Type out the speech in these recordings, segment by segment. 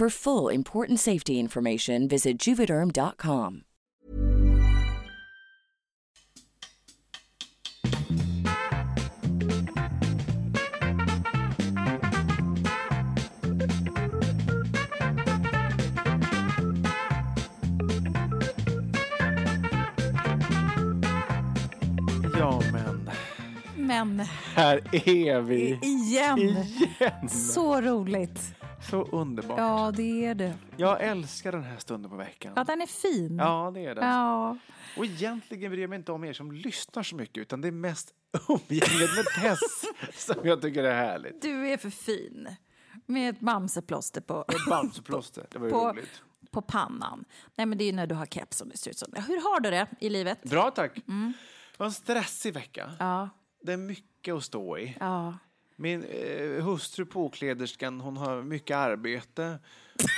For full important safety information, visit juvederm.com. Ja, men Men här är vi igen. igen. Så roligt. Så underbart. Ja, det är det. Jag älskar den här stunden på veckan. Ja, den är fin. Ja, det är den. Ja. Och egentligen bryr jag mig inte om er som lyssnar så mycket, utan det är mest umgänget med Tess som jag tycker är härligt. Du är för fin. Med ett bamseplåster på, Ett bamseplåster, det var ju på, roligt. på pannan. Nej, men det är ju när du har keps som det ser ut som. Hur har du det i livet? Bra, tack. Det var en stressig vecka. Mm. Ja, Det är mycket att stå i. ja. Min eh, hustru, påkläderskan, hon har mycket arbete.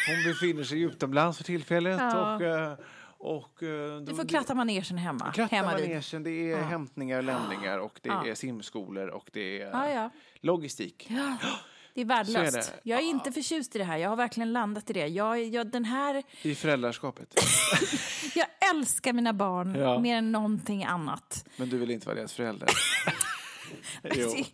Hon befinner sig utomlands för tillfället. Ja. Och, eh, och, eh, Du de- får kratta manegen hemma. Kratta hemma manegen, det är hämtningar och lämningar och det Ja. är simskolor och det är Ja, ja. logistik. Det är värdelöst. Är det. Jag är inte förtjust i det här. Jag har verkligen landat i det. Jag, jag, den här, I föräldraskapet. jag älskar mina barn Ja. mer än någonting annat. Men du vill inte vara deras förälder? jo.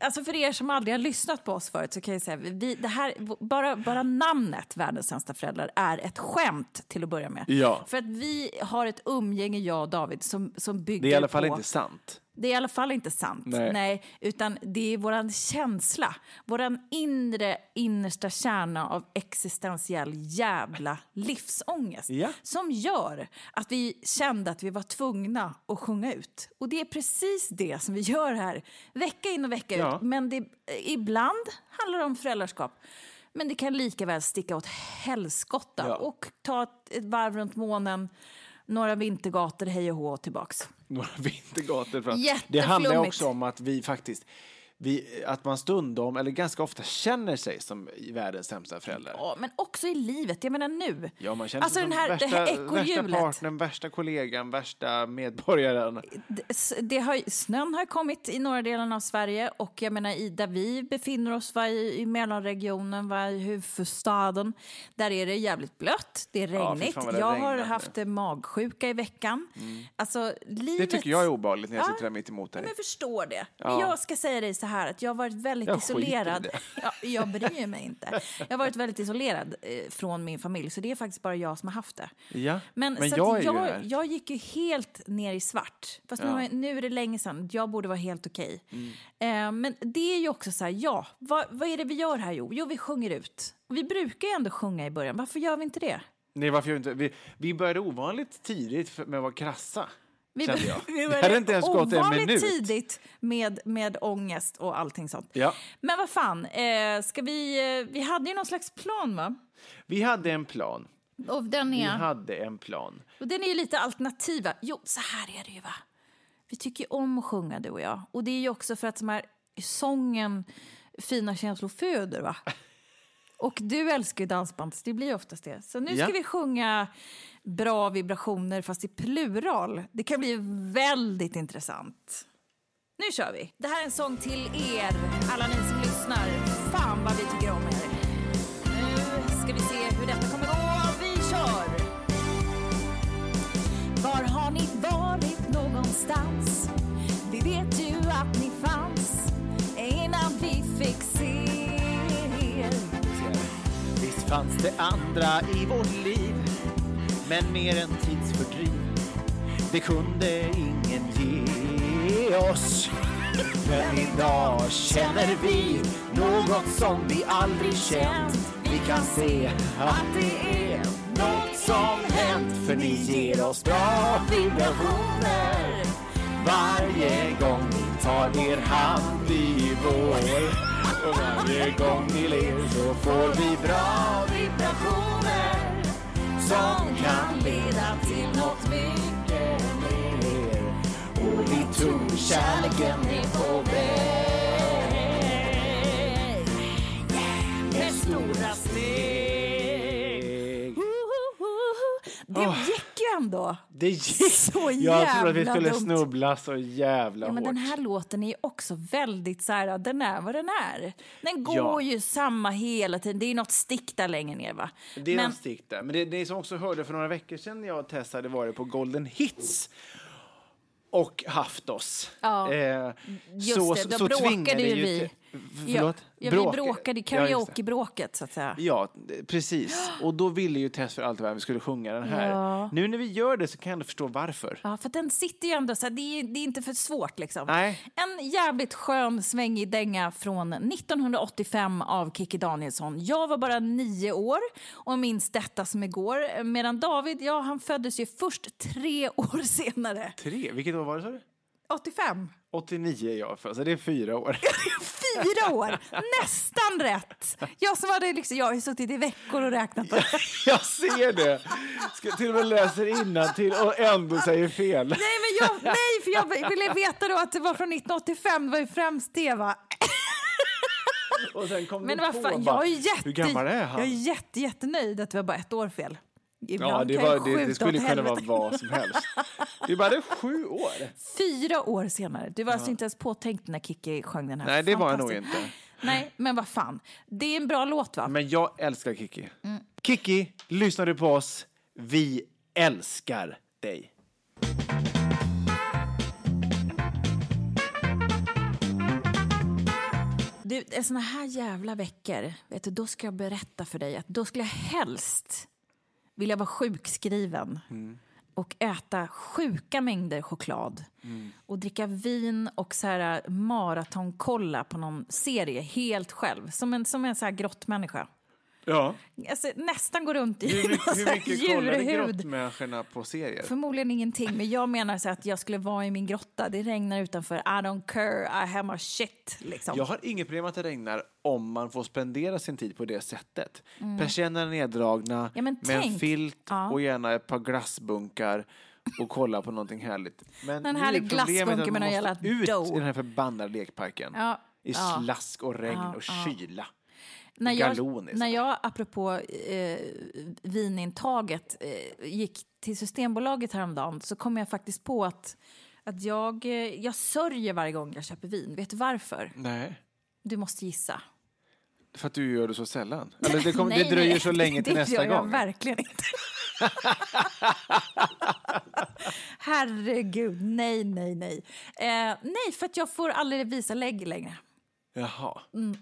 Alltså för er som aldrig har lyssnat på oss förut så kan jag säga vi, det här, bara, bara namnet Världens sämsta föräldrar är ett skämt till att börja med. Ja. För att vi har ett umgänge, jag och David, som, som bygger Det är i alla fall på... inte sant. Det är i alla fall inte sant. Nej. utan det är vår känsla, vår inre, innersta kärna av existentiell jävla livsångest Ja. som gör att vi kände att vi var tvungna att sjunga ut. Och det är precis det som vi gör här, vecka in och vecka Ja. ut. Men det, ibland handlar det om föräldraskap. Men det kan lika väl sticka åt helskotta Ja. och ta ett, ett varv runt månen, några vintergator, hej och hå tillbaks. Några vintergator fram. Det Jätteflummigt. handlar också om att vi faktiskt vi, att man stundom, eller ganska ofta, känner sig som världens sämsta föräldrar. Ja, men också i livet. Jag menar nu. Ja, man känner alltså sig den som här, värsta, det här värsta partnern, värsta kollegan, värsta medborgaren. Det, det har, snön har kommit i norra delen av Sverige och jag menar i, där vi befinner oss va, i, i mellanregionen, va, i huvudstaden, där är det jävligt blött, det är Ja, regnigt. vad det jag har nu. haft eh, magsjuka i veckan. Alltså, Det livet... tycker jag är obehagligt när jag Ja. sitter där mitt emot dig. Men jag förstår det. Men Ja. jag ska säga dig så här att jag har varit väldigt Jag isolerad. det. Ja, jag bryr mig inte. Jag har varit väldigt isolerad eh, från min familj, så det är faktiskt bara jag som har haft det. Ja, Men, men så jag jag, här. jag gick ju helt ner i svart. Fast nu, Ja. jag- nu är det länge sedan. Jag borde vara helt okej. Mm. Eh, men det är ju också så här, ja, vad, vad är det vi gör här? Jo, jo vi sjunger ut. Och vi brukar ju ändå sjunga i början. Varför gör vi inte det? Nej, varför inte? Vi, vi började ovanligt tidigt med att vara krassa. Vi, kände jag. vi Det hade inte ens gått en minut. tidigt med, med ångest och allting sånt. Ja. Men vad fan, eh, ska vi, eh, vi hade ju någon slags plan va? Vi hade en plan. Och den Vi är, hade en plan. och den är ju lite alternativa. Jo, så här är det ju va. Vi tycker om att sjunga du och jag. Och det är ju också för att de här sången fina känslor föder, va? Och du älskar ju dansband, så det blir oftast det. Så nu ska Ja. vi sjunga bra vibrationer, fast i plural. Det kan bli väldigt intressant. Nu kör vi! Det här är en sång till er, alla ni som lyssnar. Fan vad vi tycker om er. Nu ska vi se hur detta kommer gå. Vi kör! Var har ni varit någonstans? Vi vet ju att ni fanns det andra i vårt liv, men mer än tidsfördriv. Det kunde ingen ge oss. Men idag känner vi något som vi aldrig känt. Vi kan se att det är något som hänt, för ni ger oss bra vibrationer. Varje gång ni tar er hand i vår och varje gång ni ler så får vi bra vibrationer som kan leda till något mycket mer. Och vi tror kärleken är på väg ändå. Det gick! Så Jag trodde att vi jävla skulle dumt. snubbla så jävla Ja, men hårt. den här låten är ju också väldigt så här, den är vad den är. Den går Ja. ju samma hela tiden. Det är något stick där längre ner va? Det är men, stick där. Men det, det som också hörde för några veckor sedan när jag och Tess hade varit på Golden Hits och haft oss. Ja, eh, just så, det, då så bråkade ju vi. till- Förlåt? ja, vi bråkade i karaokebråket så att säga. Ja, precis. Och då ville ju Tess för allt vad vi skulle sjunga den här. Ja. Nu när vi gör det så kan jag ändå förstå varför. Ja, för den sitter ju ändå så här, det är, det är inte för svårt liksom. Nej. En jävligt skön svängig dänga från 1985 av Kikki Danielsson. Jag var bara nio år och minns detta som igår. Medan David, ja han föddes ju först tre år senare. Tre? Vilket år var det sa du? 85. 89 är jag för, så det är fyra år. Fyra år! Nästan rätt! Jag som hade liksom, jag har suttit i veckor och räknat på det. jag ser det! Ska till och med läser till och ändå säger fel. Nej, men jag, nej, för jag ville veta då att det var från 1985, det var ju främst det va. Men du på fan, jag är jätte? Jag är jätte, jättenöjd att det var bara ett år fel. Ibland Ja, det, var, det, det skulle kunna vara vad som helst. Det är bara det sju år. Fyra år senare. Du var alltså inte ens påtänkt när Kikki sjöng den här. Nej, det var jag nog inte. Nej, men vad fan. Det är en bra låt va? Men jag älskar Kiki. Mm. Kiki, lyssnar du på oss? Vi älskar dig. Du, en såna här jävla veckor, vet du, då ska jag berätta för dig att då skulle jag helst vilja vara sjukskriven och äta sjuka mängder choklad och dricka vin och så här maratonkolla på någon serie helt själv, som en, som en så här grottmänniska. Ja. Alltså, nästan gå runt i Hur mycket, hur mycket kollade grottmänniskorna på serier? Förmodligen ingenting, men jag menar så att jag skulle vara i min grotta. Det regnar utanför. I don't care, I have my shit. Liksom. Jag har inget problem att det regnar om man får spendera sin tid på det sättet. Persiennerna neddragna, Mm. Ja, men med en tänk. filt Ja. och gärna ett par glassbunkar och kolla på någonting härligt. Men En härlig glassbunke med någon jävla ut dough. i den här förbannade lekparken. Ja. I slask och regn och kyla. När jag, galonis. när jag apropå eh, vinintaget, eh, gick till Systembolaget häromdagen så kom jag faktiskt på att, att jag, eh, jag sörjer varje gång jag köper vin. Vet du varför? Nej. Du måste gissa. För att du gör det så sällan? Eller det, kom, Nej, det dröjer nej, så länge till det nästa gör jag gång? verkligen inte. Herregud, nej, nej, nej. Eh, nej, för att jag får aldrig visa lägg längre. Jaha.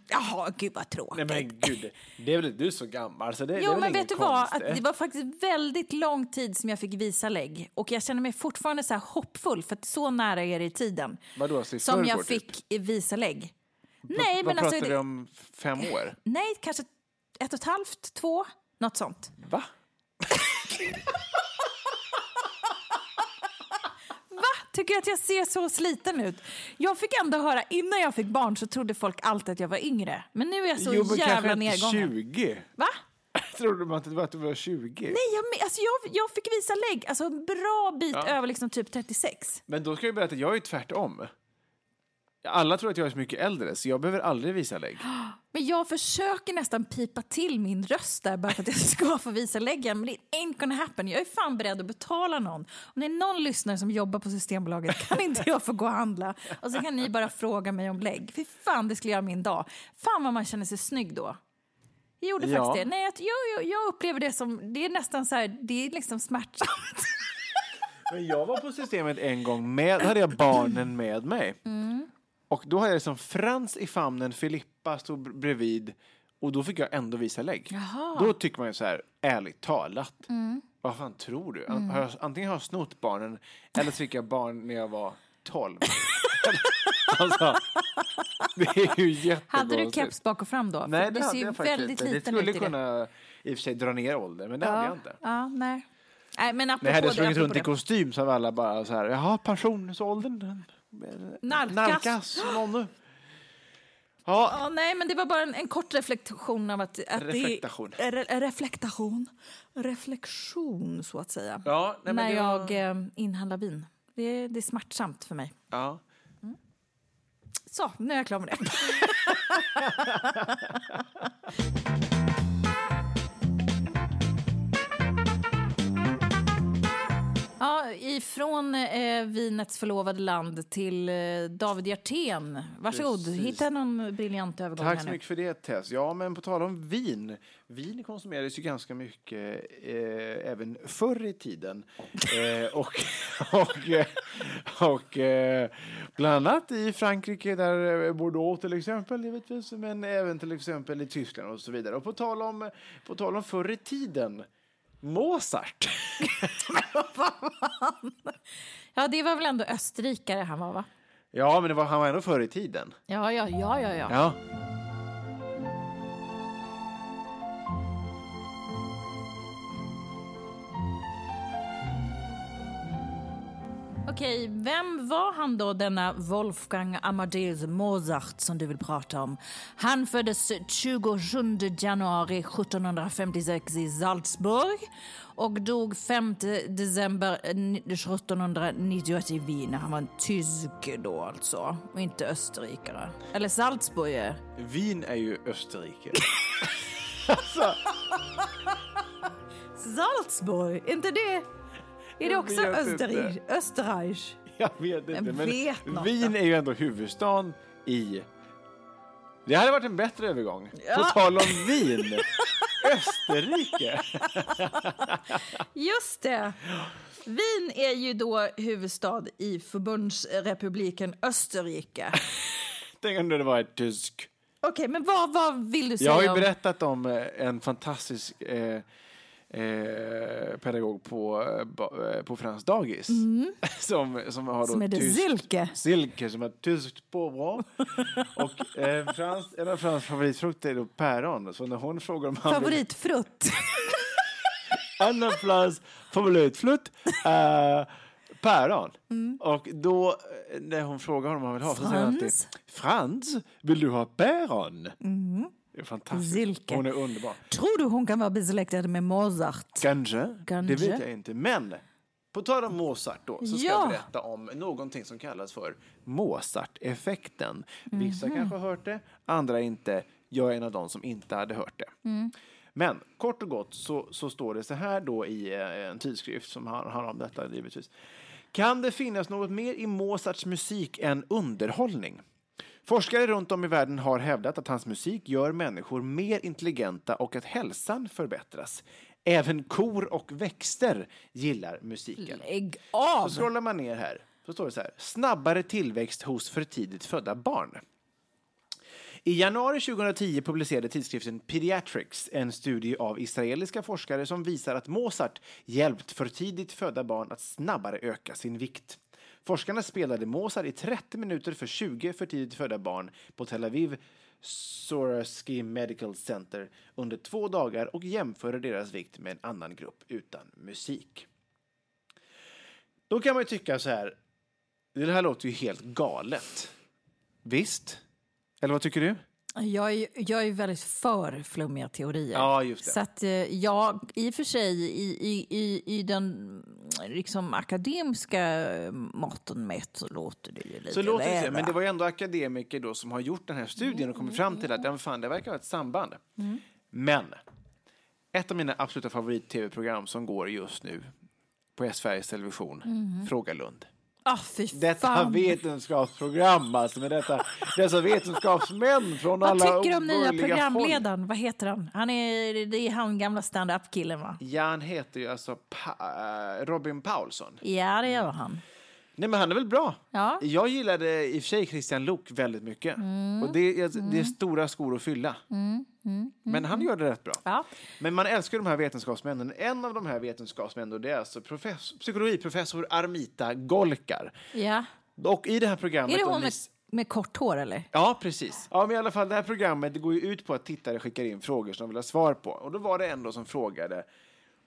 Jaha, gud vad tråkigt. Nej men gud, det är väl du är så gammal så det, det är Jo, väl men vet du vad? Att det var faktiskt väldigt lång tid som jag fick visa lägg. Och jag känner mig fortfarande så här hoppfull, för att så nära är det i tiden. Vadå, alltså i som jag typ? fick visa lägg. Nej, Vad men pratar alltså... vi om? Fem år? Nej, kanske ett och ett halvt, två, något sånt. Va? Va? Tycker att jag ser så sliten ut? Jag fick ändå höra, innan jag fick barn så trodde folk alltid att jag var yngre. Men nu är jag så jo, men jävla nedgången. 20. Va? Trodde man att det var att du var 20? Nej, jag, alltså jag, jag fick visa lägg, alltså en bra bit över liksom typ 36. Men då ska jag berätta, jag är tvärtom. Alla tror att jag är så mycket äldre, så jag behöver aldrig visa lägg. Men jag försöker nästan pipa till min röst där bara för att jag ska få visa läggen. Men det ain't gonna happen. Jag är fan beredd att betala någon. Om det är någon lyssnare som jobbar på Systembolaget kan inte jag få gå och handla. Och så kan ni bara fråga mig om lägg. Fy fan, det skulle göra min dag. Fan vad man känner sig snygg då. Jag gjorde Ja. faktiskt det. Nej, jag, jag, jag upplever det som, det är nästan så här, det är liksom smärtsamt. Men jag var på systemet en gång, med, då hade jag barnen med mig. Mm. Och då hade jag liksom Frans i famnen, Filippa stod br- bredvid och då fick jag ändå visa lägg. Jaha. Då tycker man ju så här, ärligt talat, Mm. vad fan tror du? An- Har jag, antingen har jag snott barnen eller så fick jag barn när jag var 12. alltså, det är ju jättekonstigt. Hade du keps bak och fram då? Nej, För det du hade ser ju jag faktiskt väldigt inte. Det liten skulle ut i det. kunna i och för sig dra ner ålder, men det hade jag inte. Ja, nej. Nej, men apropå jag hade det, sprungit apropå runt i det. kostym så hade alla bara så här, jaha, pensionsåldern. den- Nalkas någon nu. Ja, Ja, nej, men det var bara en, en kort reflektion av att... att Reflektation. Det, re, reflektation. Reflektion, så att säga. Ja, nej, när det var- jag eh, inhandlar vin. Det, det är smärtsamt för mig. ja. Så, nu är jag klar med det. Ja, ifrån eh, vinets förlovade land till eh, David Hjertén. Varsågod, Precis. hitta någon briljant övergång Tack så mycket för det Tess. Ja, men på tal om vin. Vin konsumerades ju ganska mycket eh, även förr i tiden. Eh, och och, eh, och eh, bland annat i Frankrike, där eh, Bordeaux till exempel, givetvis, men även till exempel i Tyskland och så vidare. Och på tal om, på tal om förr i tiden, Mozart. Ja, det var väl ändå österrikare han var, va? Ja, men det var, han var ändå förr i tiden. Ja, ja, ja, ja. ja. Ja. Okej, vem var han då, denna Wolfgang Amadeus Mozart som du vill prata om? Han föddes 27 januari 1756 i Salzburg och dog 5 december 1791 i Wien. Han var en tysk då alltså, och inte österrikare. Eller Salzburg. Wien är ju Österrike. Salzburg, inte det? Är det också. Österreich? Österreich? Jag vet inte, Jag men vet Wien är ju ändå huvudstaden i... Det hade varit en bättre övergång. På Ja. tal om Wien. Österrike. Just det. Wien är ju då huvudstad i förbundsrepubliken Österrike. Tänk om det var ett tysk. Okej, men vad, vad vill du säga Jag har ju berättat om eh, en fantastisk eh, eh, pedagog på, eh, eh, på Frans dagis. Som, som har då Mm. Som heter tysk- Silke. Silke som har tyskt påbrå. Och eh, Frans, en av Frans favoritfrukter är då päron. Så när hon frågar om han Favoritfrutt. En av Frans favoritfrukt är päron. Mm. Och då, när hon frågar honom vad han vill ha, så säger han alltid Frans? Frans, vill du ha päron? Det är fantastiskt. Mm. Silke. Hon är underbar. Tror du hon kan vara besläktad med Mozart? Kanske, Kanske. det vet jag inte. Men på tal om Mozart då, så ska Ja. jag berätta om någonting som kallas för Mozart-effekten. Vissa Mhm. kanske har hört det, andra inte. Jag är en av dem som inte hade hört det. Mm. Men kort och gott så, så står det så här då i eh, en tidskrift som har om detta givetvis. Kan det finnas något mer i Mozarts musik än underhållning? Forskare runt om i världen har hävdat att hans musik gör människor mer intelligenta och att hälsan förbättras. Även kor och växter gillar musiken. Lägg Så av! scrollar man ner här så står det så här. Snabbare tillväxt hos för tidigt födda barn. I januari 2010 publicerade tidskriften Pediatrics en studie av israeliska forskare som visar att Mozart hjälpt för tidigt födda barn att snabbare öka sin vikt. Forskarna spelade Mozart i 30 minuter för 20 för tidigt födda barn på Tel Aviv Sorovsky Medical Center under två dagar och jämförde deras vikt med en annan grupp utan musik. Då kan man ju tycka så här, det här låter ju helt galet. Visst? Eller vad tycker du? Jag är, jag är väldigt för flummiga teorier. Ja, just det. Så att eh, jag, i och för sig, i, i, i, i den mm, liksom, akademiska måtten mätt så låter det ju lite Så låter det men det var ju ändå akademiker då som har gjort den här studien och kommit fram till att ja, fan, det verkar vara ett samband. Men ett av mina absoluta favorit-tv-program som går just nu på Sveriges Television, Fråga Lund. Fy Detta fan. vetenskapsprogram alltså, med detta, dessa vetenskapsmän från Vad alla tycker du om nya programledaren? Vad heter han? han är, det är han gamla stand-up-killen, va? Ja, han heter ju alltså pa- eh, Robin Paulsson. Ja, det gör han. Nej, men han är väl bra? Ja. Jag gillade i och för sig Christian Lok väldigt mycket. Mm. Och det, är, det är stora skor att fylla. Men han gör det rätt bra. Ja. Men man älskar de här vetenskapsmännen. En av de här vetenskapsmännen det är alltså profess- psykologiprofessor Armita Golkar. ja. Och i det här programmet... Är det hon med, med kort hår, eller? Ja, precis. Ja, men i alla fall, det här programmet det går ju ut på att tittare skickar in frågor som de vill ha svar på. Och då var det en som frågade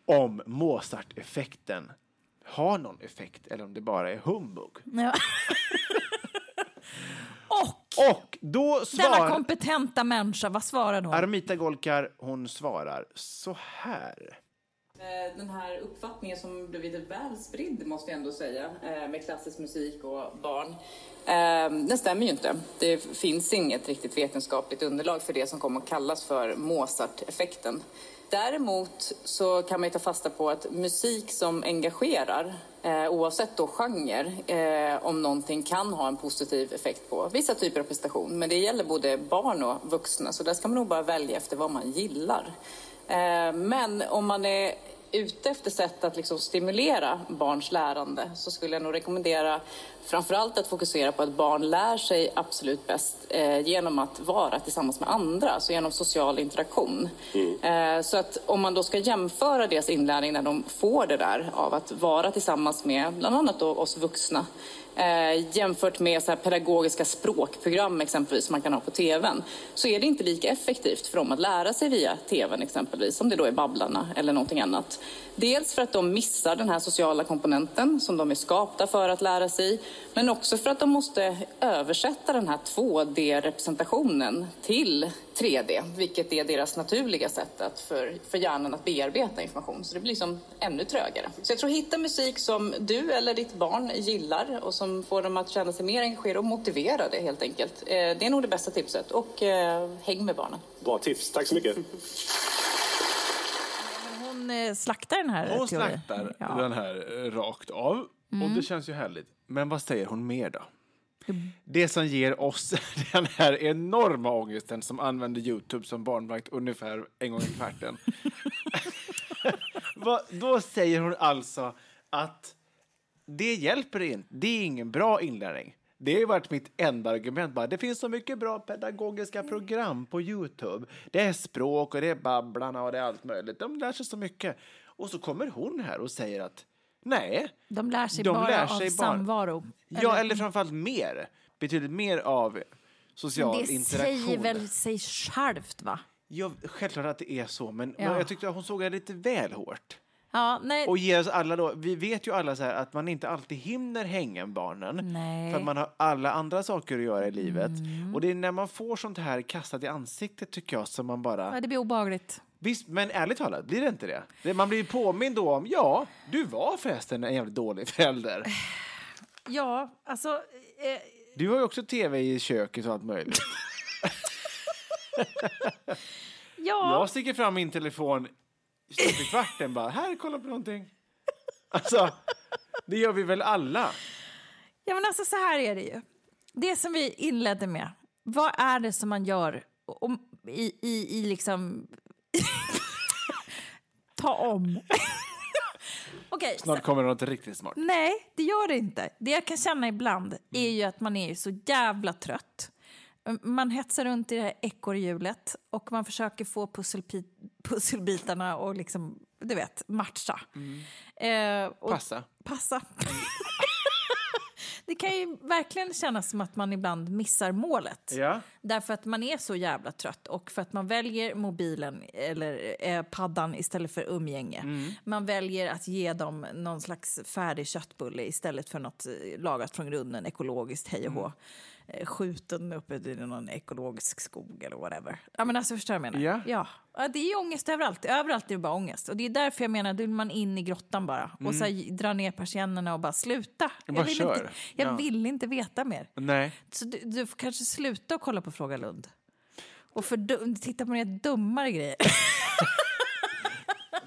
om Mozart-effekten har någon effekt eller om det bara är humbug. Ja. Och då denna svarar kompetenta människa, vad svarar hon? Armita Golkar, hon svarar så här. Eh, Den här uppfattningen som blivit väl spridd, måste jag ändå säga, eh, med klassisk musik och barn, eh, den stämmer ju inte. Det finns inget riktigt vetenskapligt underlag för det som kommer att kallas för Mozart-effekten. Däremot så kan man ju ta fasta på att musik som engagerar, eh, oavsett då genre, eh, om någonting kan ha en positiv effekt på vissa typer av prestation. Men det gäller både barn och vuxna, så där ska man nog bara välja efter vad man gillar. Eh, Men om man är ute efter sätt att liksom stimulera barns lärande så skulle jag nog rekommendera framförallt att fokusera på att barn lär sig absolut bäst eh, genom att vara tillsammans med andra, alltså genom social interaktion. Eh, så att om man då ska jämföra deras inlärning när de får det där av att vara tillsammans med bland annat oss vuxna Eh, jämfört med så här pedagogiska språkprogram exempelvis som man kan ha på tvn så är det inte lika effektivt för dem att lära sig via tvn exempelvis om det då är Babblarna eller någonting annat. Dels för att de missar den här sociala komponenten som de är skapta för att lära sig men också för att de måste översätta den här 2D-representationen till 3D vilket är deras naturliga sätt att för, för hjärnan att bearbeta information. Så det blir liksom ännu trögare. Så jag tror hitta musik som du eller ditt barn gillar och som får dem att känna sig mer engagerade och motiverade helt enkelt. Eh, Det är nog det bästa tipset. Och eh, häng med barnen. Bra tips, tack så mycket. Hon eh, slaktar den här Hon slaktar Ja. Mm. den här eh, rakt av. Och det känns ju härligt. Men vad säger hon mer då? Det som ger oss den här enorma ångesten som använder Youtube som barnvakt ungefär en gång i kvarten. Då säger hon alltså att det hjälper inte. Det är ingen bra inlärning. Det har varit mitt enda argument. Bara, det finns så mycket bra pedagogiska program på Youtube. Det är språk och det är Babblarna och det är allt möjligt. De lär sig så mycket. Och så kommer hon här och säger att nej. De lär sig De bara lär av sig bara- samvaro. Ja, eller framförallt mer. Betydligt mer av social det interaktion. säger väl sig självt, va? Ja, självklart att det är så, men Ja. jag tyckte att hon såg det lite väl hårt. Ja, nej. Och ger oss alla då, vi vet ju alla så här att man inte alltid hinner hänga med barnen. Nej. Mm. För att man har alla andra saker att göra i livet. Och det är när man får sånt här kastat i ansiktet tycker jag som man bara... Ja, det blir obehagligt. Visst, men ärligt talat, blir det inte det? man blir ju påmind då om, ja, du var förresten en jävligt dålig förälder. Ja, alltså... Eh, Du har ju också tv i köket och allt möjligt. ja, Jag sticker fram min telefon stup i kvarten bara, här, kolla på någonting. Alltså, det gör vi väl alla? ja, men alltså så här är det ju. Det som vi inledde med. Vad är det som man gör om, i, i, i liksom... Ta om. Okej, Snart kommer något riktigt smart. Nej, det gör det inte. Det jag kan känna ibland är ju att man är så jävla trött. Man hetsar runt i det här ekorrhjulet och man försöker få pusselbitarna och liksom, du vet, matcha. Eh, och Passa. Passa. det kan ju verkligen kännas som att man ibland missar målet. Ja. Därför att man är så jävla trött och för att man väljer mobilen eller eh, paddan istället för umgänge. Mm. Man väljer att ge dem någon slags färdig köttbulle istället för något eh, lagat från grunden, ekologiskt, hej och hå. eh, skjuten uppe i någon ekologisk skog eller whatever. Ja, men alltså, förstår jag menar? Ja. Ja. ja. Det är ångest överallt. Överallt är det bara ångest. Och det är därför jag menar, då vill man in i grottan bara och så här, dra ner persiennerna och bara sluta. Mm. Bara vill kör. Inte, jag Ja. vill inte veta mer. Nej. Så du, du får kanske sluta och kolla på Fråga Lund. Och för, titta på några dummare grejer.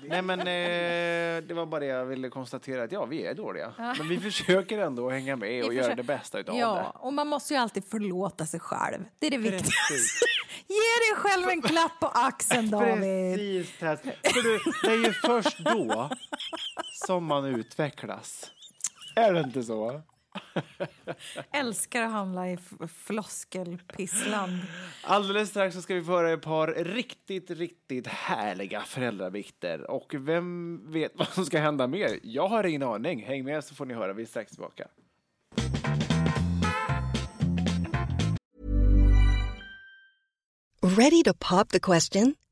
Nej, men eh, det var bara det jag ville konstatera att ja, vi är dåliga. Men vi försöker ändå hänga med och göra det bästa utav ja, det. och man måste ju alltid förlåta sig själv. Det är det viktigaste. Ge dig själv en klapp på axeln, David. Precis, Tess. För du, det är ju först då som man utvecklas. Är det inte så? Älskar att handla i floskelpissland. Alldeles strax så ska vi få höra ett par riktigt, riktigt härliga föräldravikter. Och vem vet vad som ska hända mer? Jag har ingen aning. Häng med så får ni höra. Vi är strax tillbaka. Ready to pop the question?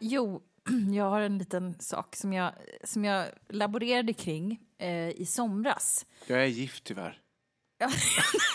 Jo, jag har en liten sak som jag, som jag laborerade kring eh, i somras. Jag är gift tyvärr.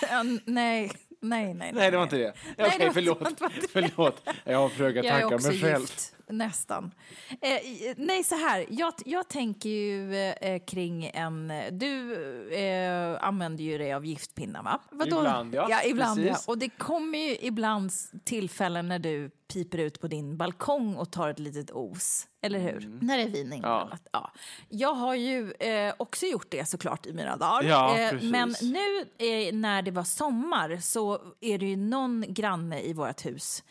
Ja, nej, nej, nej, nej. Nej, det var inte det. Okej, var- förlåt. inte förlåt. Jag har för höga Jag är tankar om också mig själv. gift, nästan. Eh, nej, så här. Jag, jag tänker ju eh, kring en... Du eh, använder ju dig av giftpinnar, va? Vadå? Ibland, ja. ja ibland, ja. Och det kommer ju ibland tillfällen när du piper ut på din balkong och tar ett litet os. Eller hur? När det är vin inblandat. Ja. Jag har ju eh, också gjort det såklart i mina dagar. Ja, eh, men nu eh, när det var sommar så är det ju någon granne i vårt hus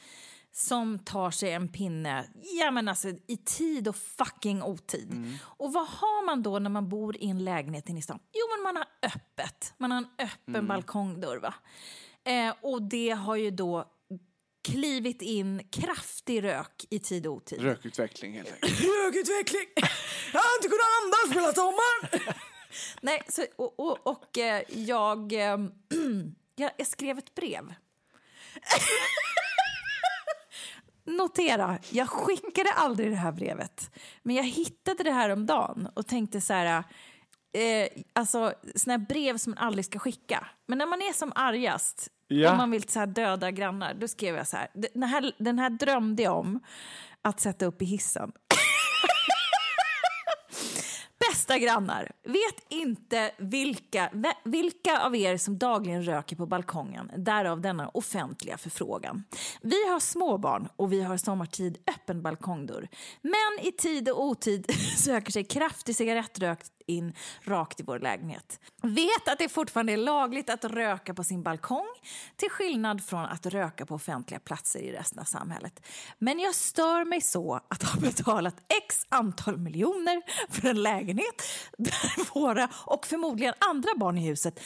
som tar sig en pinne ja, men alltså, i tid och fucking otid. Mm. Och vad har man då när man bor i en lägenhet inne i stan? Jo, men man har öppet. Man har en öppen Mm. balkongdörr. Va? Eh, och det har ju då klivit in kraftig rök i tid och otid. Rökutveckling helt enkelt. Rökutveckling! Jag har inte kunnat andas hela sommaren! Nej, så, och, och, och eh, jag, eh, jag, jag skrev ett brev. Notera, jag skickade aldrig det här brevet. Men jag hittade det här om dagen och tänkte så här... Eh, alltså, såna här brev som man aldrig ska skicka. Men när man är som argast Ja. och man vill så här döda grannar, då skrev jag så här. Den här, den här drömde jag om att sätta upp i hissen. Bästa grannar, vet inte vilka, vilka av er som dagligen röker på balkongen, därav denna offentliga förfrågan. Vi har småbarn och vi har sommartid öppen balkongdörr. Men i tid och otid söker sig kraftig cigarettrök in rakt i vår lägenhet. Vet att det fortfarande är lagligt att röka på sin balkong till skillnad från att röka på offentliga platser i resten av samhället. Men jag stör mig så att ha betalat x antal miljoner för en lägenhet där våra och förmodligen andra barn i huset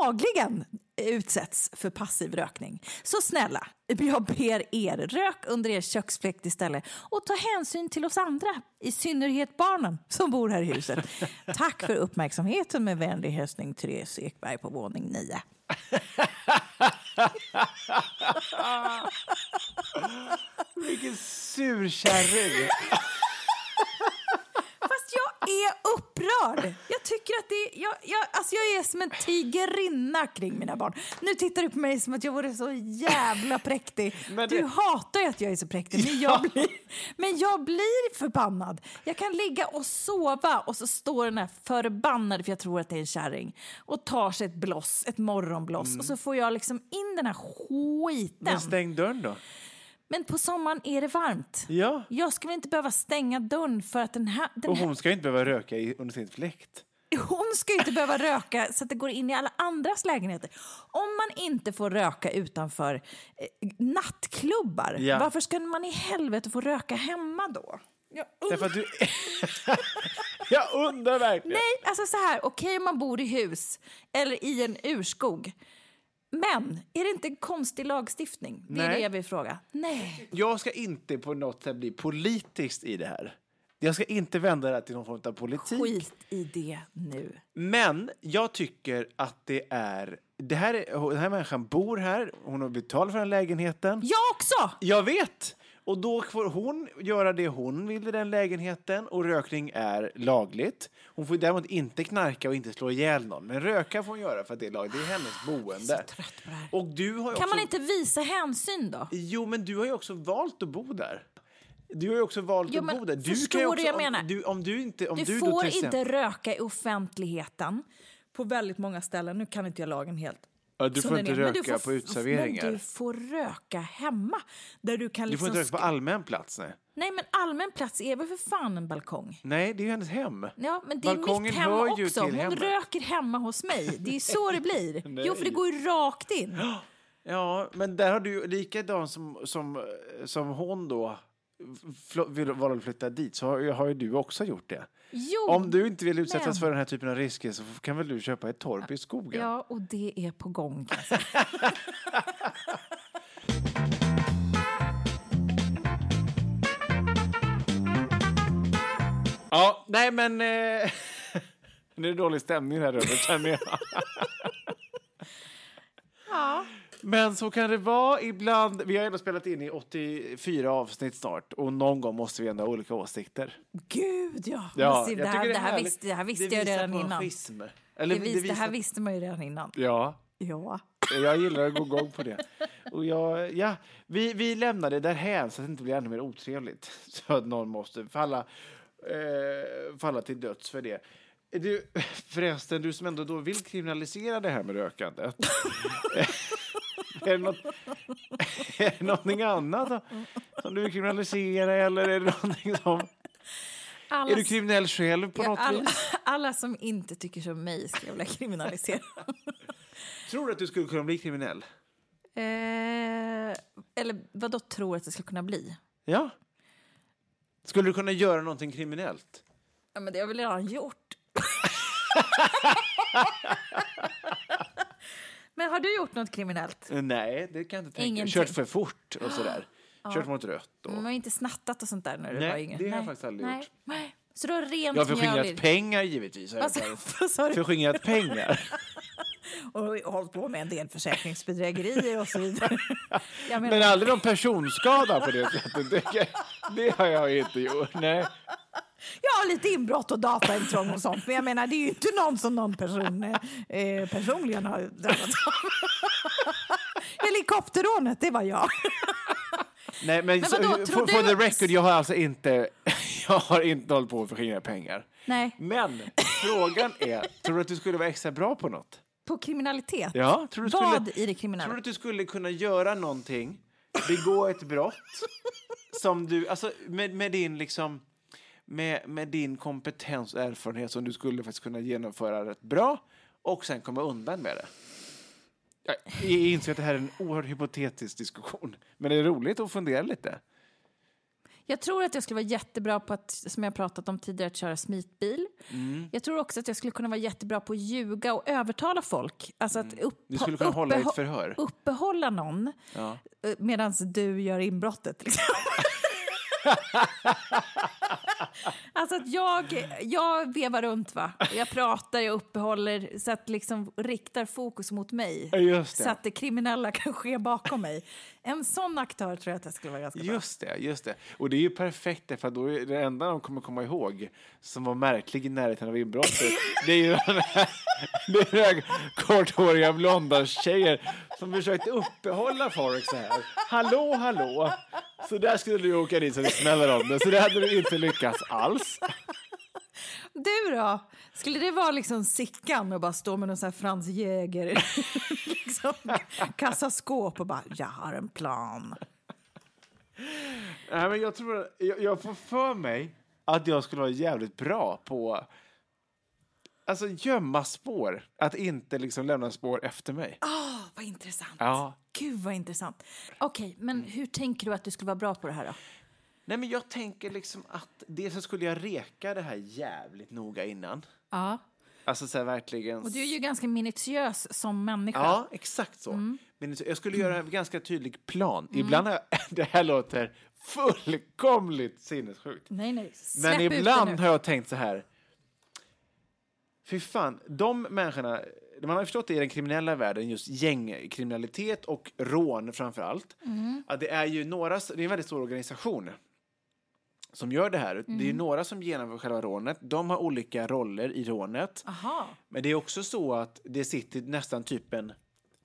dagligen utsätts för passiv rökning. Så snälla, jag ber er, rök under er köksfläkt istället och ta hänsyn till oss andra, i synnerhet barnen som bor här i huset. Tack för uppmärksamheten med vänlig hälsning Therese Ekberg på våning 9. Vilken surkärring! Fast jag är upprörd. Jag tycker att det är, jag, jag, alltså jag är som en tigerinna kring mina barn. Nu tittar du på mig som att jag vore så jävla präktig. Det- Du hatar ju att jag är så präktig, men jag, blir, men jag blir förbannad. Jag kan ligga och sova och så står den här förbannade, för jag tror att det är en kärring, och tar sig ett bloss, ett morgonbloss. Och så får jag liksom in den här skiten. Men stäng dörren då. Men på sommaren är det varmt. Ja. Jag ska väl inte behöva stänga dörren för att den här... Den Och här hon ska ju inte behöva röka i, under sin fläkt. Hon ska ju inte behöva röka så att det går in i alla andras lägenheter. Om man inte får röka utanför eh, nattklubbar, Ja. varför ska man i helvete få röka hemma då? Jag att du... jag undrar verkligen. Nej, alltså så här, okej om man bor i hus eller i en urskog. Men är det inte en konstig lagstiftning? Det är Nej. det jag vill fråga. Nej. Jag ska inte på något sätt bli politiskt i det här. Jag ska inte vända det här till någon form av politik. Skit i det nu. Men jag tycker att det är... Det här är den här människan bor här, hon har betalat för den lägenheten. Jag också! Jag vet! Och då får hon göra det hon vill i den lägenheten och rökning är lagligt. Hon får däremot inte knarka och inte slå ihjäl någon. Men röka får hon göra för att det är lagligt. Det är hennes boende. trött på det här. Och du har Kan också... man inte visa hänsyn då? Jo, men du har ju också valt att bo där. Du har ju också valt Jo, att bo där. Du förstår kan du jag om, menar? Du, om du inte... Om Du, du, får exempel- inte röka i offentligheten på väldigt många ställen. Nu kan inte jag lagen helt. Ja, du får inte är, du röka får- på uteserveringar. Men du får röka hemma. Där du kan Du liksom får inte röka på allmän plats. Nej, Nej, men allmän plats är väl för fan en balkong? nej det är ju hennes hem. Ja, men det är Balkongen mitt hem ju också. till Hon hemmet. röker hemma hos mig. Det är så det blir. Nej. Jo, för det går ju rakt in. Ja, men där har du likadant som, som, som hon då vill vara och flytta dit så har, har ju du också gjort det. Jo, Om du inte vill utsättas men- för den här typen av risker så kan väl du köpa ett torp i skogen? Ja, och det är på gång säga. Ja, nej men... Eh, nu är det dålig stämning här över känner jag. Ja. Men så kan det vara ibland. Vi har ändå spelat in i 84 avsnitt snart och någon gång måste vi ändå ha olika åsikter. Gud, ja. Ja, det, här, det, är här visste, det här visste Det jag redan innan. schism. Eller, det, vis, det, här visar- visste man ju redan innan. Ja, Ja. jag gillar att gå igång på det. Och jag, ja, vi, vi lämnar det därhän så att det inte blir ännu mer otrevligt. Så att någon måste falla, eh, falla till döds för det. Du, förresten, du som ändå då vill kriminalisera det här med rökandet. är, det något, är det någonting annat som du vill kriminalisera eller är det någonting som... Alla, Är du kriminell själv på ja, något alla, vis? alla som inte tycker som mig ska jag vilja kriminalisera. Tror du att du skulle kunna bli kriminell? eh, eller vad då tror att det ska kunna bli? Ja. Skulle du kunna göra någonting kriminellt? Ja, men det har jag väl redan gjort. Men har du gjort något kriminellt? Nej, det kan jag inte tänka Ingenting. Kört för fort och sådär. Kört mot rött. Och... Man har inte snattat och sånt där när du Nej, var yngre? det har jag faktiskt aldrig Nej. gjort. Nej. Så du har rent Jag har förskingrat mjöl pengar givetvis. Du? Förskingrat pengar. Och hållit på med en del försäkringsbedrägerier och så vidare. Menar, Men aldrig någon personskada på det sättet. Det, det har jag inte gjort. Nej. Jag har lite inbrott och dataintrång och sånt, men jag menar det är ju inte någon som någon person eh, personligen har drabbats av. Helikopterrånet, det var jag. Nej, men, Men så, vadå, for, tror for du- the record, jag har alltså inte, jag har inte hållit på att förskingra pengar. Nej, Men frågan är, tror du att du skulle vara extra bra på något? på kriminalitet. Ja, tror du Vad skulle, i det kriminella? Tror du att du skulle kunna göra någonting, begå ett brott, som du, alltså med, med din liksom, med, med din kompetens och erfarenhet som du skulle faktiskt kunna genomföra rätt bra och sen komma undan med det? Jag inser att det här är en oerhört hypotetisk diskussion, men det är roligt att fundera lite. Jag tror att jag skulle vara jättebra på att, som jag pratat om tidigare, att köra smitbil. Mm. Jag tror också att jag skulle kunna vara jättebra på att ljuga och övertala folk. Alltså att upp, Mm. Du skulle kunna hålla ett förhör. uppehålla någon Ja. medan du gör inbrottet. Liksom. alltså att jag, jag vevar runt, va? Jag pratar, jag uppehåller, så att liksom riktar fokus mot mig. Så att det kriminella kan ske bakom mig. En sån aktör tror jag att jag skulle vara ganska bra. Just det, just det. Och det är ju perfekt för då är det enda de kommer komma ihåg som var märklig i närheten av inbrottet, det är ju den här, den här korthåriga blonda tjejer som försökte uppehålla folk så här. Hallå, hallå! Så där skulle du åka dit så det smäller om det, så det hade du inte lyckats alls. Du då? Skulle det vara liksom Sickan och bara stå med någon sån här Franz Jäger liksom, kassaskåp och bara “jag har en plan”? Nej, men jag tror jag, jag får för mig att jag skulle vara jävligt bra på Alltså gömma spår, att inte liksom lämna spår efter mig. Åh, vad intressant. Ja. Gud vad intressant. Okej, men hur tänker du att du skulle vara bra på det här då? Nej, men jag tänker liksom att dels så skulle jag reka det här jävligt noga innan. Ja. Alltså så här verkligen. Och du är ju ganska minutiös som människa. Ja, exakt så. Men jag skulle göra en ganska tydlig plan. Ibland har jag, det här låter fullkomligt sinnessjukt. Nej, nej. Släpp Men ut det ibland nu. har jag tänkt så här. Fy fan, de människorna, man har förstått det i den kriminella världen, just gängkriminalitet och rån framför allt. Mm. Att det är ju några, det är en väldigt stor organisation som gör det här. Det är Mm. några som genomför själva rånet. De har olika roller i rånet. Aha. Men det är också så att det sitter nästan typ en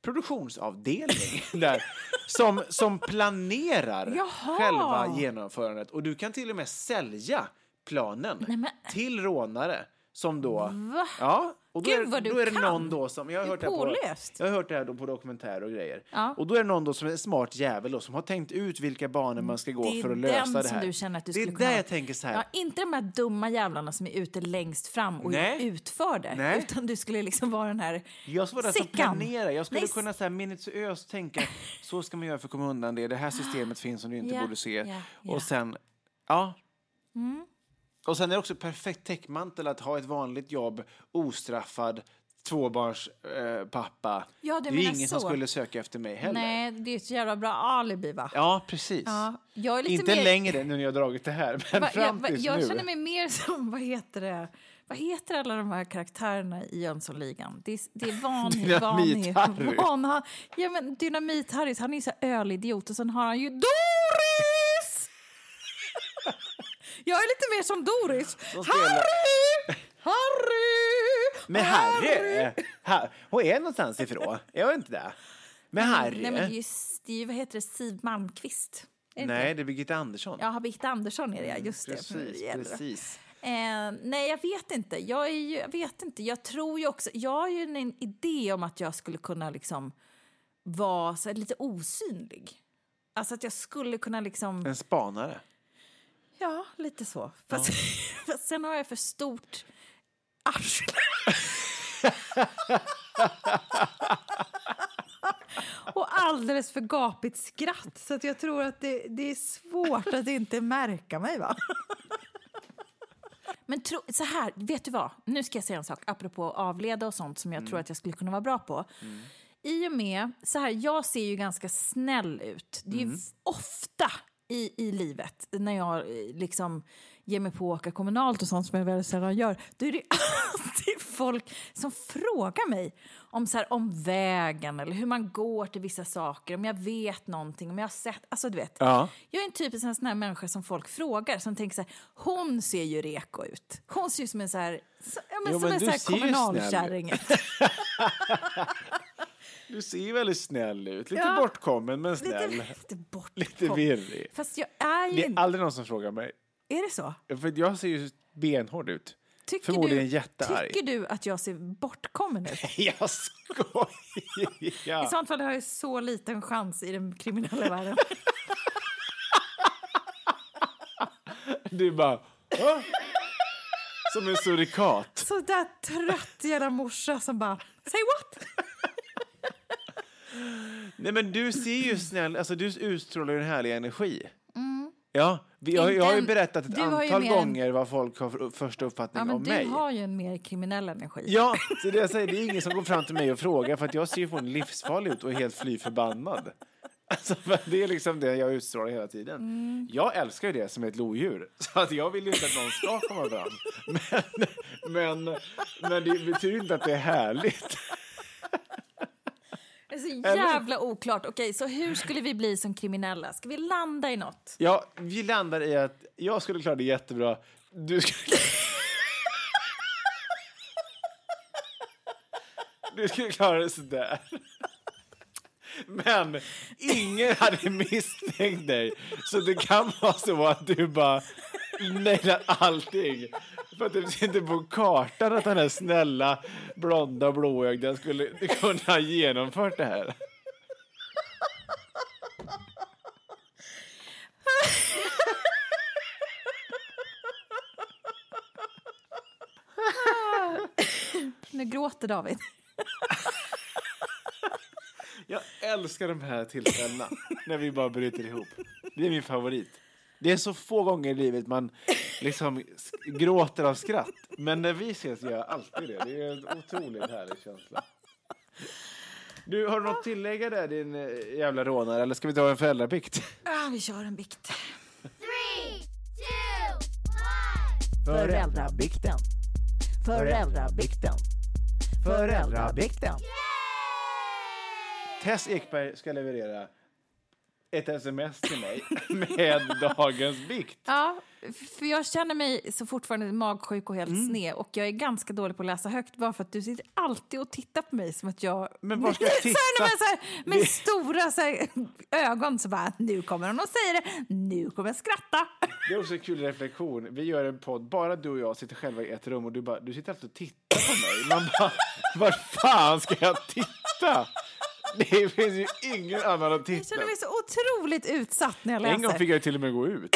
produktionsavdelning där som, som planerar Jaha. själva genomförandet. Och du kan till och med sälja planen Nej, men- till rånare som då... Va? Ja, och då, Gud, är, vad du då är det någon då som... Jag har, Det är hört det, på, jag har hört det här då på dokumentärer och grejer. Ja. Och då är det någon då som är en smart jävel då, som har tänkt ut vilka banor man ska gå Det är för att den lösa det som här. du känner att du det är skulle kunna jag vara. tänker så här. Ja, inte de här dumma jävlarna som är ute längst fram och Nej. utför det. Nej. Utan du skulle liksom vara den här Jag skulle den som Sickan. planerar. Jag skulle Nej, kunna så här minutiöst tänka så ska man göra för att komma undan det. Det här systemet finns som du inte Ja, borde se. ja, ja. Och sen, ja. Mm. Och sen är det också perfekt täckmantel att ha ett vanligt jobb, ostraffad, tvåbarns eh, pappa. Ja, du det är ingen så. som skulle söka efter mig heller. Nej, det är ett jävla bra alibi va? Ja, precis. Ja, jag inte mer- längre nu när jag har dragit det här, men Va, fram jag, va, tills jag nu. känner mig mer som, vad heter det? Vad heter alla de här karaktärerna i Jönssonligan? Det är, det är Van, Dynamit-Harry. Van, ja, men Dynamit-Harry, han är så ölidiot och sen har han ju Doris! Jag är lite mer som Doris. Harry! Harry! Men Harry, ha, hon är någonstans ifrån. Jag vet inte det. Men Harry? Nej, men det är ju, det är ju vad heter det, Siw Malmkvist. Är det Nej, det är Birgitta Andersson. Ja, Birgitta Andersson är det, just det. Precis, Jävlar. precis. Eh, nej, jag vet inte. Jag, är ju, jag vet inte. Jag tror ju också... Jag har ju en idé om att jag skulle kunna liksom vara så lite osynlig. Alltså att jag skulle kunna liksom... En spanare. Ja, lite så. Fast, fast sen har jag för stort arsle. Och alldeles för gapigt skratt. Så att jag tror att det, det är svårt att inte märka mig. va? Men tro, så här, vet du vad? Nu ska jag säga en sak apropå avleda och sånt som jag tror att jag skulle kunna vara bra på. I och med, så här, jag ser ju ganska snäll ut. Det är ju ofta i, i livet när jag eh, liksom ger mig på att åka kommunalt och sånt som jag väldigt sällan gör. Då är det alltid folk som frågar mig om, så här, om vägen eller hur man går till vissa saker, om jag vet någonting, om jag har sett, alltså du vet. Ja. Jag är en typisk sån här människa som folk frågar, som tänker så här, hon ser ju reko ut. Hon ser ju som en så här, så, ja, men Jo, som men en så här ut. Du ser väldigt snäll ut. Lite Ja. bortkommen, men snäll. Lite, lite. Lite virrig. Fast jag är ju Det är aldrig någon som frågar mig. Är det så? För jag ser ju benhård ut. Tycker Förmodligen du, jättearg. Tycker du att jag ser bortkommen ut? Jag skojar! I sånt fall har jag så liten chans i den kriminella världen. Du bara... "Va?" Som en surikat. Så där trött jävla morsa som bara, say what? Nej men du ser ju snäll, alltså du utstrålar ju en härlig energi. Mm. Ja, Vi har, jag har ju berättat ett du har ju antal mer en- gånger vad folk har för första uppfattning Ja, men om du mig. har ju en mer kriminell energi. Ja, så det jag säger, det är ingen som går fram till mig och frågar för att jag ser ju från livsfarlig ut och är helt fly förbannad. Alltså, för det är liksom det jag utstrålar hela tiden. Mm. Jag älskar ju det som ett lodjur, så att jag vill ju inte att någon ska komma fram. Men, men, men det betyder inte att det är härligt. Det är så jävla oklart. Okej, så hur skulle vi bli som kriminella? Ska vi landa i något? Ja, vi landar i att jag skulle klara det jättebra. Du skulle... Du skulle klara det sådär. Men ingen hade misstänkt dig. Så det kan vara så att du bara nailar allting. För att det finns inte på kartan att den här snälla, blonda, blåögda skulle kunna ha genomfört det här. Nu gråter David. Jag älskar de här tillfällena när vi bara bryter ihop. Det är min favorit. Det är så få gånger i livet man liksom gråter av skratt. Men när vi ses gör jag alltid det. Det är en otroligt härlig känsla. Du, har du något tillägga där din eh, jävla rånare? Eller ska vi ta en föräldrabikt? Ah, vi kör en bikt. Föräldrabikten. Föräldrabikten. Föräldrabikten. Tess Ekberg ska leverera ett sms till mig med dagens bikt. Ja, för jag känner mig så fortfarande magsjuk och helt Mm. sned och jag är ganska dålig på att läsa högt bara för att du sitter alltid och tittar på mig som att jag... Men var ska jag Så här, titta? med, så här, med stora så här, ögon så bara, nu kommer hon och säger det, nu kommer jag skratta. Det är också en kul reflektion. Vi gör en podd, bara du och jag sitter själva i ett rum och du, bara, du sitter alltid och tittar på mig. Man bara, vart fan ska jag titta? Det finns ju ingen annan att Jag titta. känner mig så otroligt utsatt när jag läser. En gång fick jag till och med gå ut.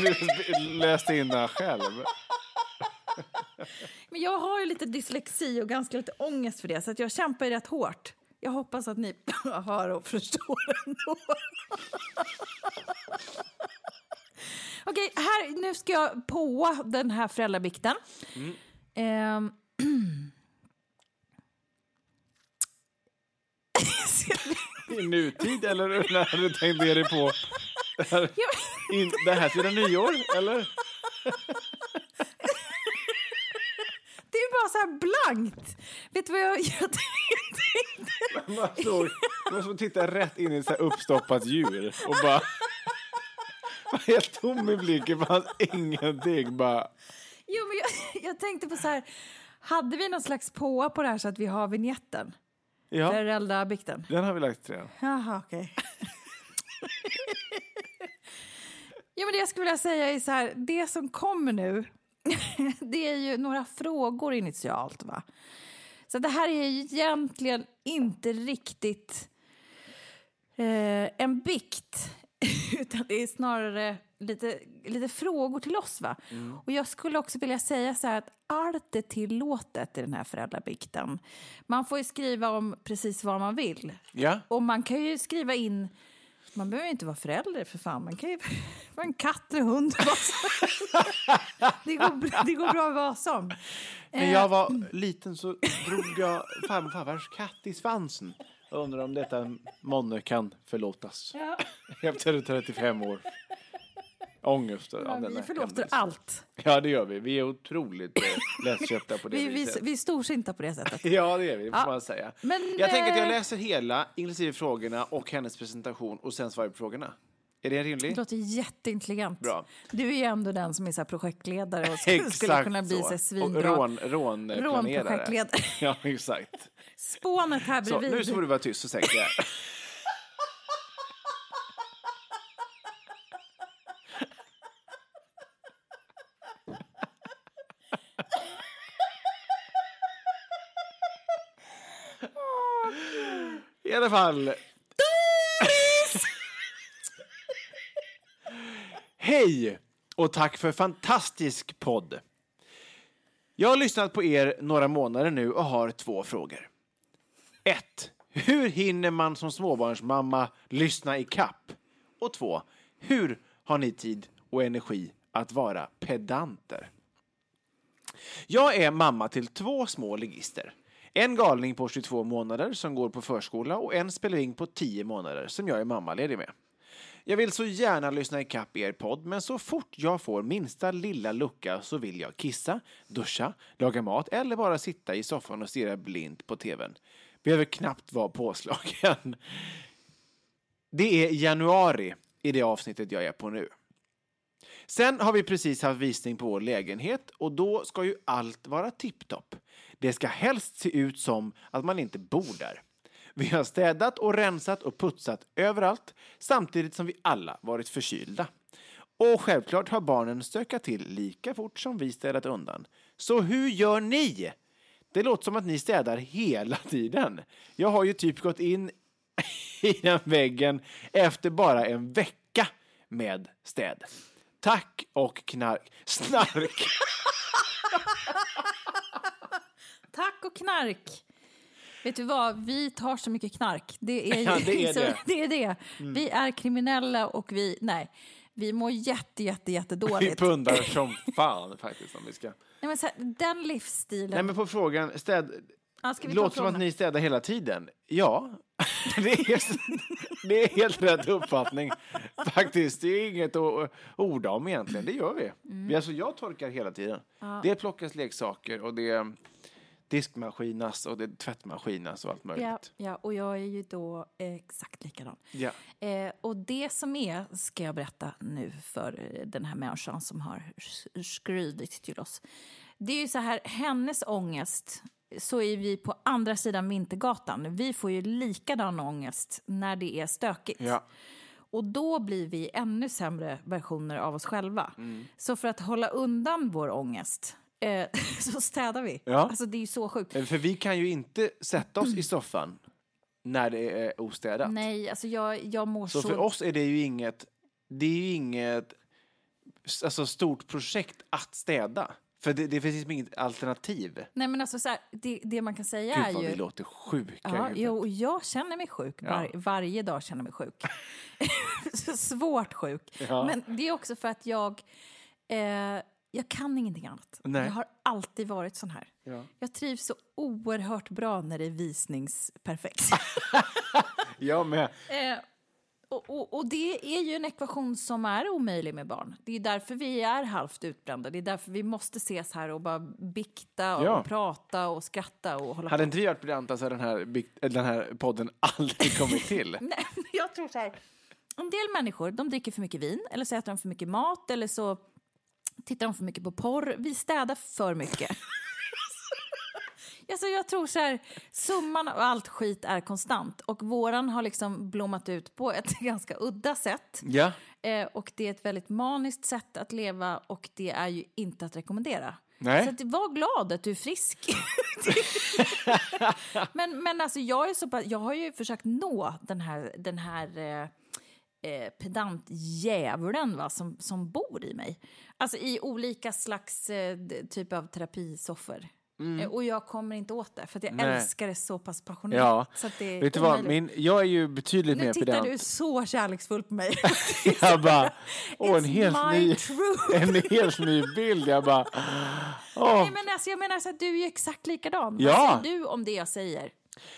Läste in det själv. Men jag har ju lite dyslexi och ganska lite ångest för det, så att jag kämpar ju rätt hårt. Jag hoppas att ni hör och förstår ändå. Okej, här, nu ska jag på den här föräldrabikten. Ehm. I nutid eller när du tänkt ge dig på det här, in, det här firar nyår? Eller? Det är bara så här blankt. Vet du vad jag, jag tänkte? Man såg, som att titta rätt in i ett så uppstoppat djur och bara... var Helt tom i blicken, fanns ingenting. Bara, Jo, men jag, jag tänkte på så här, hade vi någon slags påa på det här så att vi har vignetten? Ja, Föräldrabikten? den har vi lagt redan. Jaha, okej. ja, men det jag skulle vilja säga är så här, det som kommer nu, det är ju några frågor initialt, va? Så det här är ju egentligen inte riktigt eh, en bikt, utan det är snarare lite, lite frågor till oss. Va? Och jag skulle också vilja säga så att allt är tillåtet i den här föräldrabikten. Man får ju skriva om precis vad man vill. Ja. Och man kan ju skriva in... Man behöver inte vara förälder för fan. Man kan ju vara en katt eller hund. det, går, bra- det går bra vad som. När jag var liten så drog jag farmor och farfars katt i svansen. Jag undrar om detta månne kan förlåtas. Ja. Efter 35 år. Ångest Ja, vi förlåter händelse. allt. Ja, det gör vi. Vi är otroligt eh, lättköpta på det Vi, vi, viset. vi är storsinta på det sättet. Ja, det är vi. Får Ja. man säga. Men, jag tänker att jag eh, läser hela, inklusive frågorna och hennes presentation och sen svarar på frågorna. Är det rimligt? Det låter jätteintelligent. Bra. Du är ju ändå den som är så här projektledare och skulle, skulle kunna bli så här Och svinbra. rån, rånplanerare. Rånprojektledare. Ja, exakt. Spånet här Så, bredvid. nu så får du vara tyst så sänker jag. I alla fall. Hej och tack för fantastisk podd. Jag har lyssnat på er några månader nu och har två frågor. 1. Hur hinner man som småbarnsmamma lyssna i kapp? Och 2. Hur har ni tid och energi att vara pedanter. Jag är mamma till två små ligister. En galning på 22 månader som går på förskola och en spelring på 10 månader som jag är mammaledig med. Jag vill så gärna lyssna i kapp er podd, men så fort jag får minsta lilla lucka så vill jag kissa, duscha, laga mat eller bara sitta i soffan och stirra blint på tvn. Behöver knappt vara påslagen. Det är januari i det avsnittet jag är på nu. Sen har vi precis haft visning på vår lägenhet och då ska ju allt vara tipptopp. Det ska helst se ut som att man inte bor där. Vi har städat och rensat och putsat överallt samtidigt som vi alla varit förkylda. Och självklart har barnen stökat till lika fort som vi städat undan. Så hur gör ni? Det låter som att ni städar hela tiden. Jag har ju typ gått in i den väggen efter bara en vecka med städ. Tack och knark. Snark! Tack och knark! Vet du vad, vi tar så mycket knark. Det är, Ja, det är det. Mm. det, är det. Vi är kriminella och vi, nej, vi mår jätte, jätte, Vi jättedåligt. pundar som fan faktiskt om vi ska. Nej, men här, den livsstilen. Nej men på frågan, städ... ja, ska vi låter som att ni städar hela tiden. Ja, det är, det är helt rätt uppfattning. Faktiskt, det är inget att orda om egentligen. Det gör vi. Mm. vi alltså, jag torkar hela tiden. Det plockas leksaker och det diskmaskinas och det tvättmaskinas och allt möjligt. Ja, ja, och jag är ju då exakt likadan. Ja. Eh, och det som är, ska jag berätta nu för den här människan som har skrivit till oss. Det är ju så här, hennes ångest, så är vi på andra sidan Vintergatan. Vi får ju likadan ångest när det är stökigt. Ja. Och då blir vi ännu sämre versioner av oss själva. Mm. Så för att hålla undan vår ångest eh, så städar vi. Ja. Alltså det är ju så sjukt. För vi kan ju inte sätta oss i soffan när det är ostädat. Nej, alltså jag, jag mår Så så... för oss är det ju inget, det är ju inget alltså, stort projekt att städa. För det, det finns liksom inget alternativ. Nej men alltså så här, det, det man kan säga Gud är vad ju... vi låter sjuka. Ja, jo, och jag känner mig sjuk. Var, Varje dag känner jag mig sjuk. Svårt sjuk. Ja. Men det är också för att jag... Eh, jag kan ingenting annat. Nej. Jag har alltid varit sån här. Ja. Jag trivs så oerhört bra när det är visningsperfekt. Jag med. eh, och, och, och det är ju en ekvation som är omöjlig med barn. Det är därför vi är halvt utbrända. Det är därför vi måste ses här och bara bikta och Ja. prata och skratta och hålla Hade inte vi varit briljanta så hade den här, den här podden aldrig kommit till. Nej, jag tror så här. En del människor de dricker för mycket vin, eller så äter de för mycket mat, eller så tittar de för mycket på porr. Vi städar för mycket. Alltså jag tror så här, summan av allt skit är konstant och våran har liksom blommat ut på ett ganska udda sätt. Ja. Eh, och det är ett väldigt maniskt sätt att leva och det är ju inte att rekommendera. Nej. Så att var glad att du är frisk. men, men alltså jag, är så pass, jag har ju försökt nå den här, den här eh, eh, pedantdjävulen va, som, som bor i mig. Alltså i olika slags eh, typ av terapisoffer. Eh, och jag kommer inte åt det, för att jag Mm. Nej. älskar det så pass passionerat. Ja. Så att det Vet du vad, min, jag är ju betydligt Nu mer tittar pedant. du så kärleksfullt på mig. Jag bara, åh en helt, ny, en helt ny bild. Jag bara, åh. Nej, men alltså, jag menar så att du är ju exakt likadan. Ja. Vad säger du om det jag säger?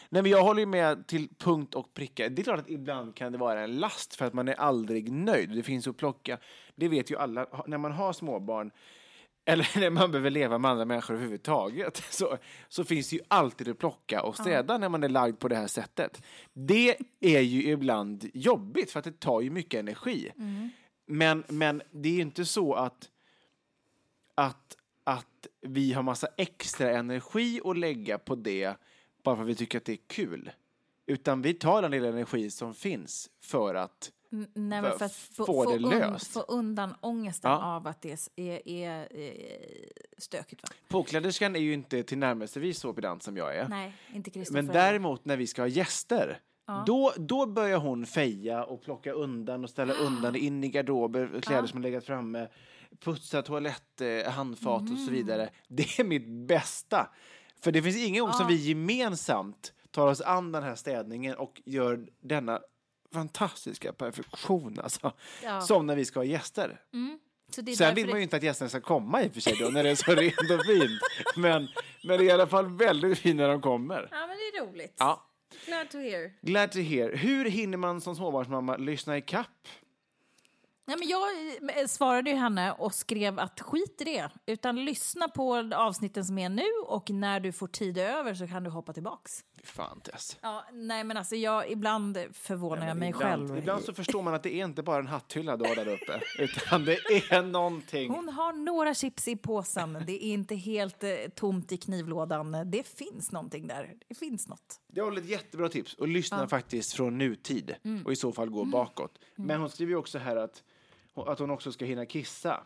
Nej, men jag håller med till punkt och pricka. Det är klart att ibland kan det vara en last för att man är aldrig nöjd. Det finns att plocka. Det vet ju alla. När man har småbarn eller när man behöver leva med andra människor överhuvudtaget så, så finns det ju alltid att plocka och städa när man är lagd på det här sättet. Det är ju ibland jobbigt för att det tar ju mycket energi. Men, men det är ju inte så att, att, att vi har massa extra energi att lägga på det bara för att vi tycker att det är kul. Utan vi tar den lilla energi som finns för att Nej, För för att få, få det un, löst. få undan ångesten Ja. av att det är, är, är stökigt. Va? påkläderskan är ju inte tillnärmelsevis så pedant som jag är. Nej, inte. Men däremot när vi ska ha gäster, då, då börjar hon feja och plocka undan och ställa undan in i garderober, kläder som har legat framme, putsa toalett, eh, handfat och så Mm. vidare. Det är mitt bästa. För det finns ingen gång som vi gemensamt tar oss an den här städningen och gör denna fantastiska perfektion alltså. Ja. Som när vi ska ha gäster. Är Sen vill man ju inte att gästerna ska komma i och för sig då, när det är så rent och fint. Men, men det är i alla fall väldigt fint när de kommer. Ja, men det är roligt. Ja. Glad to hear. Glad to hear. Hur hinner man som småbarnsmamma lyssna i kapp? Nej, men jag eh, svarade ju henne och skrev att skit i det. Utan lyssna på avsnitten som är nu och när du får tid över så kan du hoppa tillbaks. Fan Tess. Ja, nej men alltså jag, ibland förvånar jag mig ibland, själv. ibland så förstår man att det är inte bara en hatthylla du har där uppe, utan det är någonting. Hon har några chips i påsen. Det är inte helt eh, tomt i knivlådan. Det finns någonting där. Det finns något. Det var ett jättebra tips och lyssna faktiskt från nutid Mm. och i så fall gå bakåt. Men hon skriver ju också här att, att hon också ska hinna kissa.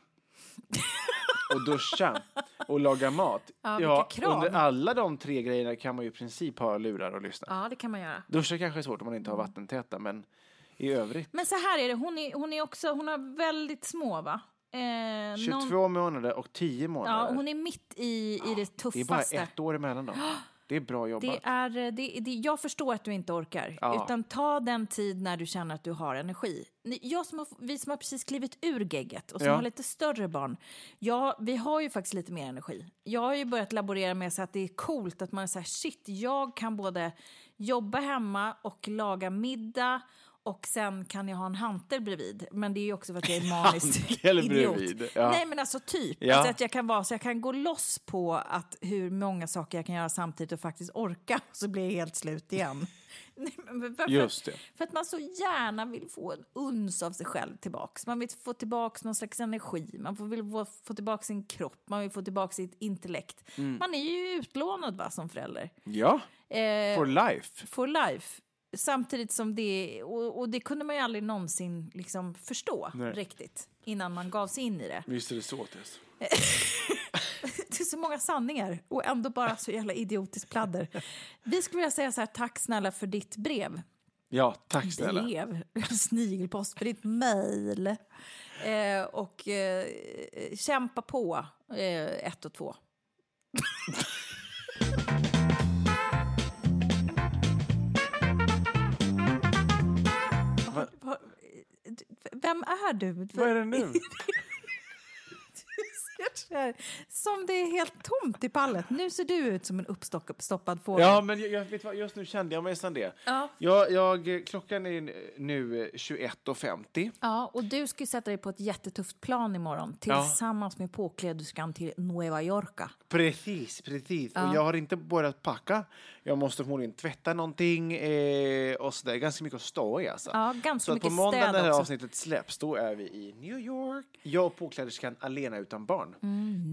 och duscha och laga mat. Ja, krav. under alla de tre grejerna kan man ju i princip ha lurar och lyssna. Ja, det kan man göra. Duscha kanske är svårt om man inte har vattentäta, men i övrigt. Men så här är det, hon är, hon är också, hon har väldigt små va? Eh, 22 någon- månader och 10 månader. Ja, hon är mitt i, i det det är bara tuffaste. ett år emellan dem. Det är bra jobbat. Det är, det, det, jag förstår att du inte orkar, Ja. utan ta den tid när du känner att du har energi. Jag som har, vi som har precis klivit ur gegget och som Ja. har lite större barn, ja, vi har ju faktiskt lite mer energi. Jag har ju börjat laborera med så att det är coolt att man är så här, shit, jag kan både jobba hemma och laga middag och sen kan jag ha en hantel bredvid. Men det är ju också för att jag är manisk idiot. ja. Nej men alltså typ. Ja. Alltså att jag kan vara så jag kan gå loss på att hur många saker jag kan göra samtidigt och faktiskt orka. Så blir jag helt slut igen. Nej? Just det. För att man så gärna vill få en uns av sig själv tillbaks. Man vill få tillbaks någon slags energi, man vill få, få tillbaks sin kropp, man vill få tillbaks sitt intellekt. Mm. Man är ju utlånad va, som förälder. Ja, Eh, for life. for life. Samtidigt som det, och, och det kunde man ju aldrig någonsin liksom förstå Nej. riktigt innan man gav sig in i det. Visst är det så, Tess? Det är så många sanningar och ändå bara så jävla idiotiskt pladder. Vi skulle vilja säga så här, tack snälla för ditt brev. Ja, tack snälla. Brev, snigelpost för ditt mejl. Eh, och eh, kämpa på, eh, ett och två. Vem är du? Vad är det nu? som det är helt tomt i pallet. Nu ser du ut som en uppstoppad fågel. Ja, men jag, vet vad, just nu kände jag mig nästan det. Ja. Jag, jag, klockan är nu eh, 21.50. Ja, och du ska sätta dig på ett jättetufft plan imorgon tillsammans med påkläderskan till Nueva Yorka. Precis, precis. Ja. Och jag har inte börjat packa. Jag måste förmodligen tvätta någonting eh, och så där. Ganska mycket att stå i alltså. Ja, ganska så att på mycket måndag när det här avsnittet släpps, då är vi i New York. Jag och påkläderskan alena utan barn.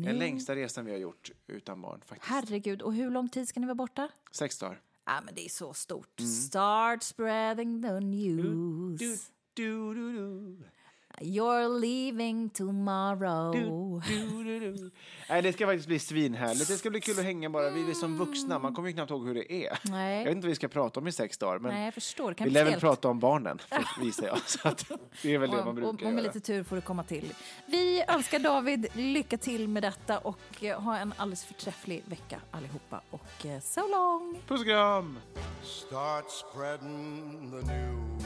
Den längsta resan vi har gjort utan barn faktiskt. Herregud, och hur lång tid ska ni vara borta? Sex dagar. Ja, men det är så stort. Start spreading the news. Du, du, du. You're leaving tomorrow. Du, du, du. Nej, det ska faktiskt bli svinhärligt. Det ska bli kul att hänga bara. Vi är som vuxna. Man kommer ju knappt ihåg hur det är. Nej. Jag vet inte vad vi ska prata om i sex dagar. Men Nej, jag förstår. Det kan vi lär väl prata om barnen, visar jag. Så att det är väl det man Och, brukar och, och med göra. lite tur får du komma till. Vi önskar David lycka till med detta och eh, ha en alldeles förträfflig vecka allihopa. Och eh, so long! Puss och kram! Start spreading the news.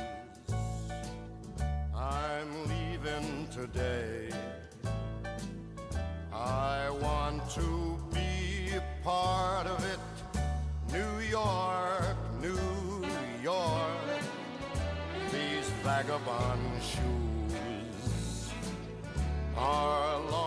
I'm leaving today. I want to be a part of it. New York, New York. These vagabond shoes are longing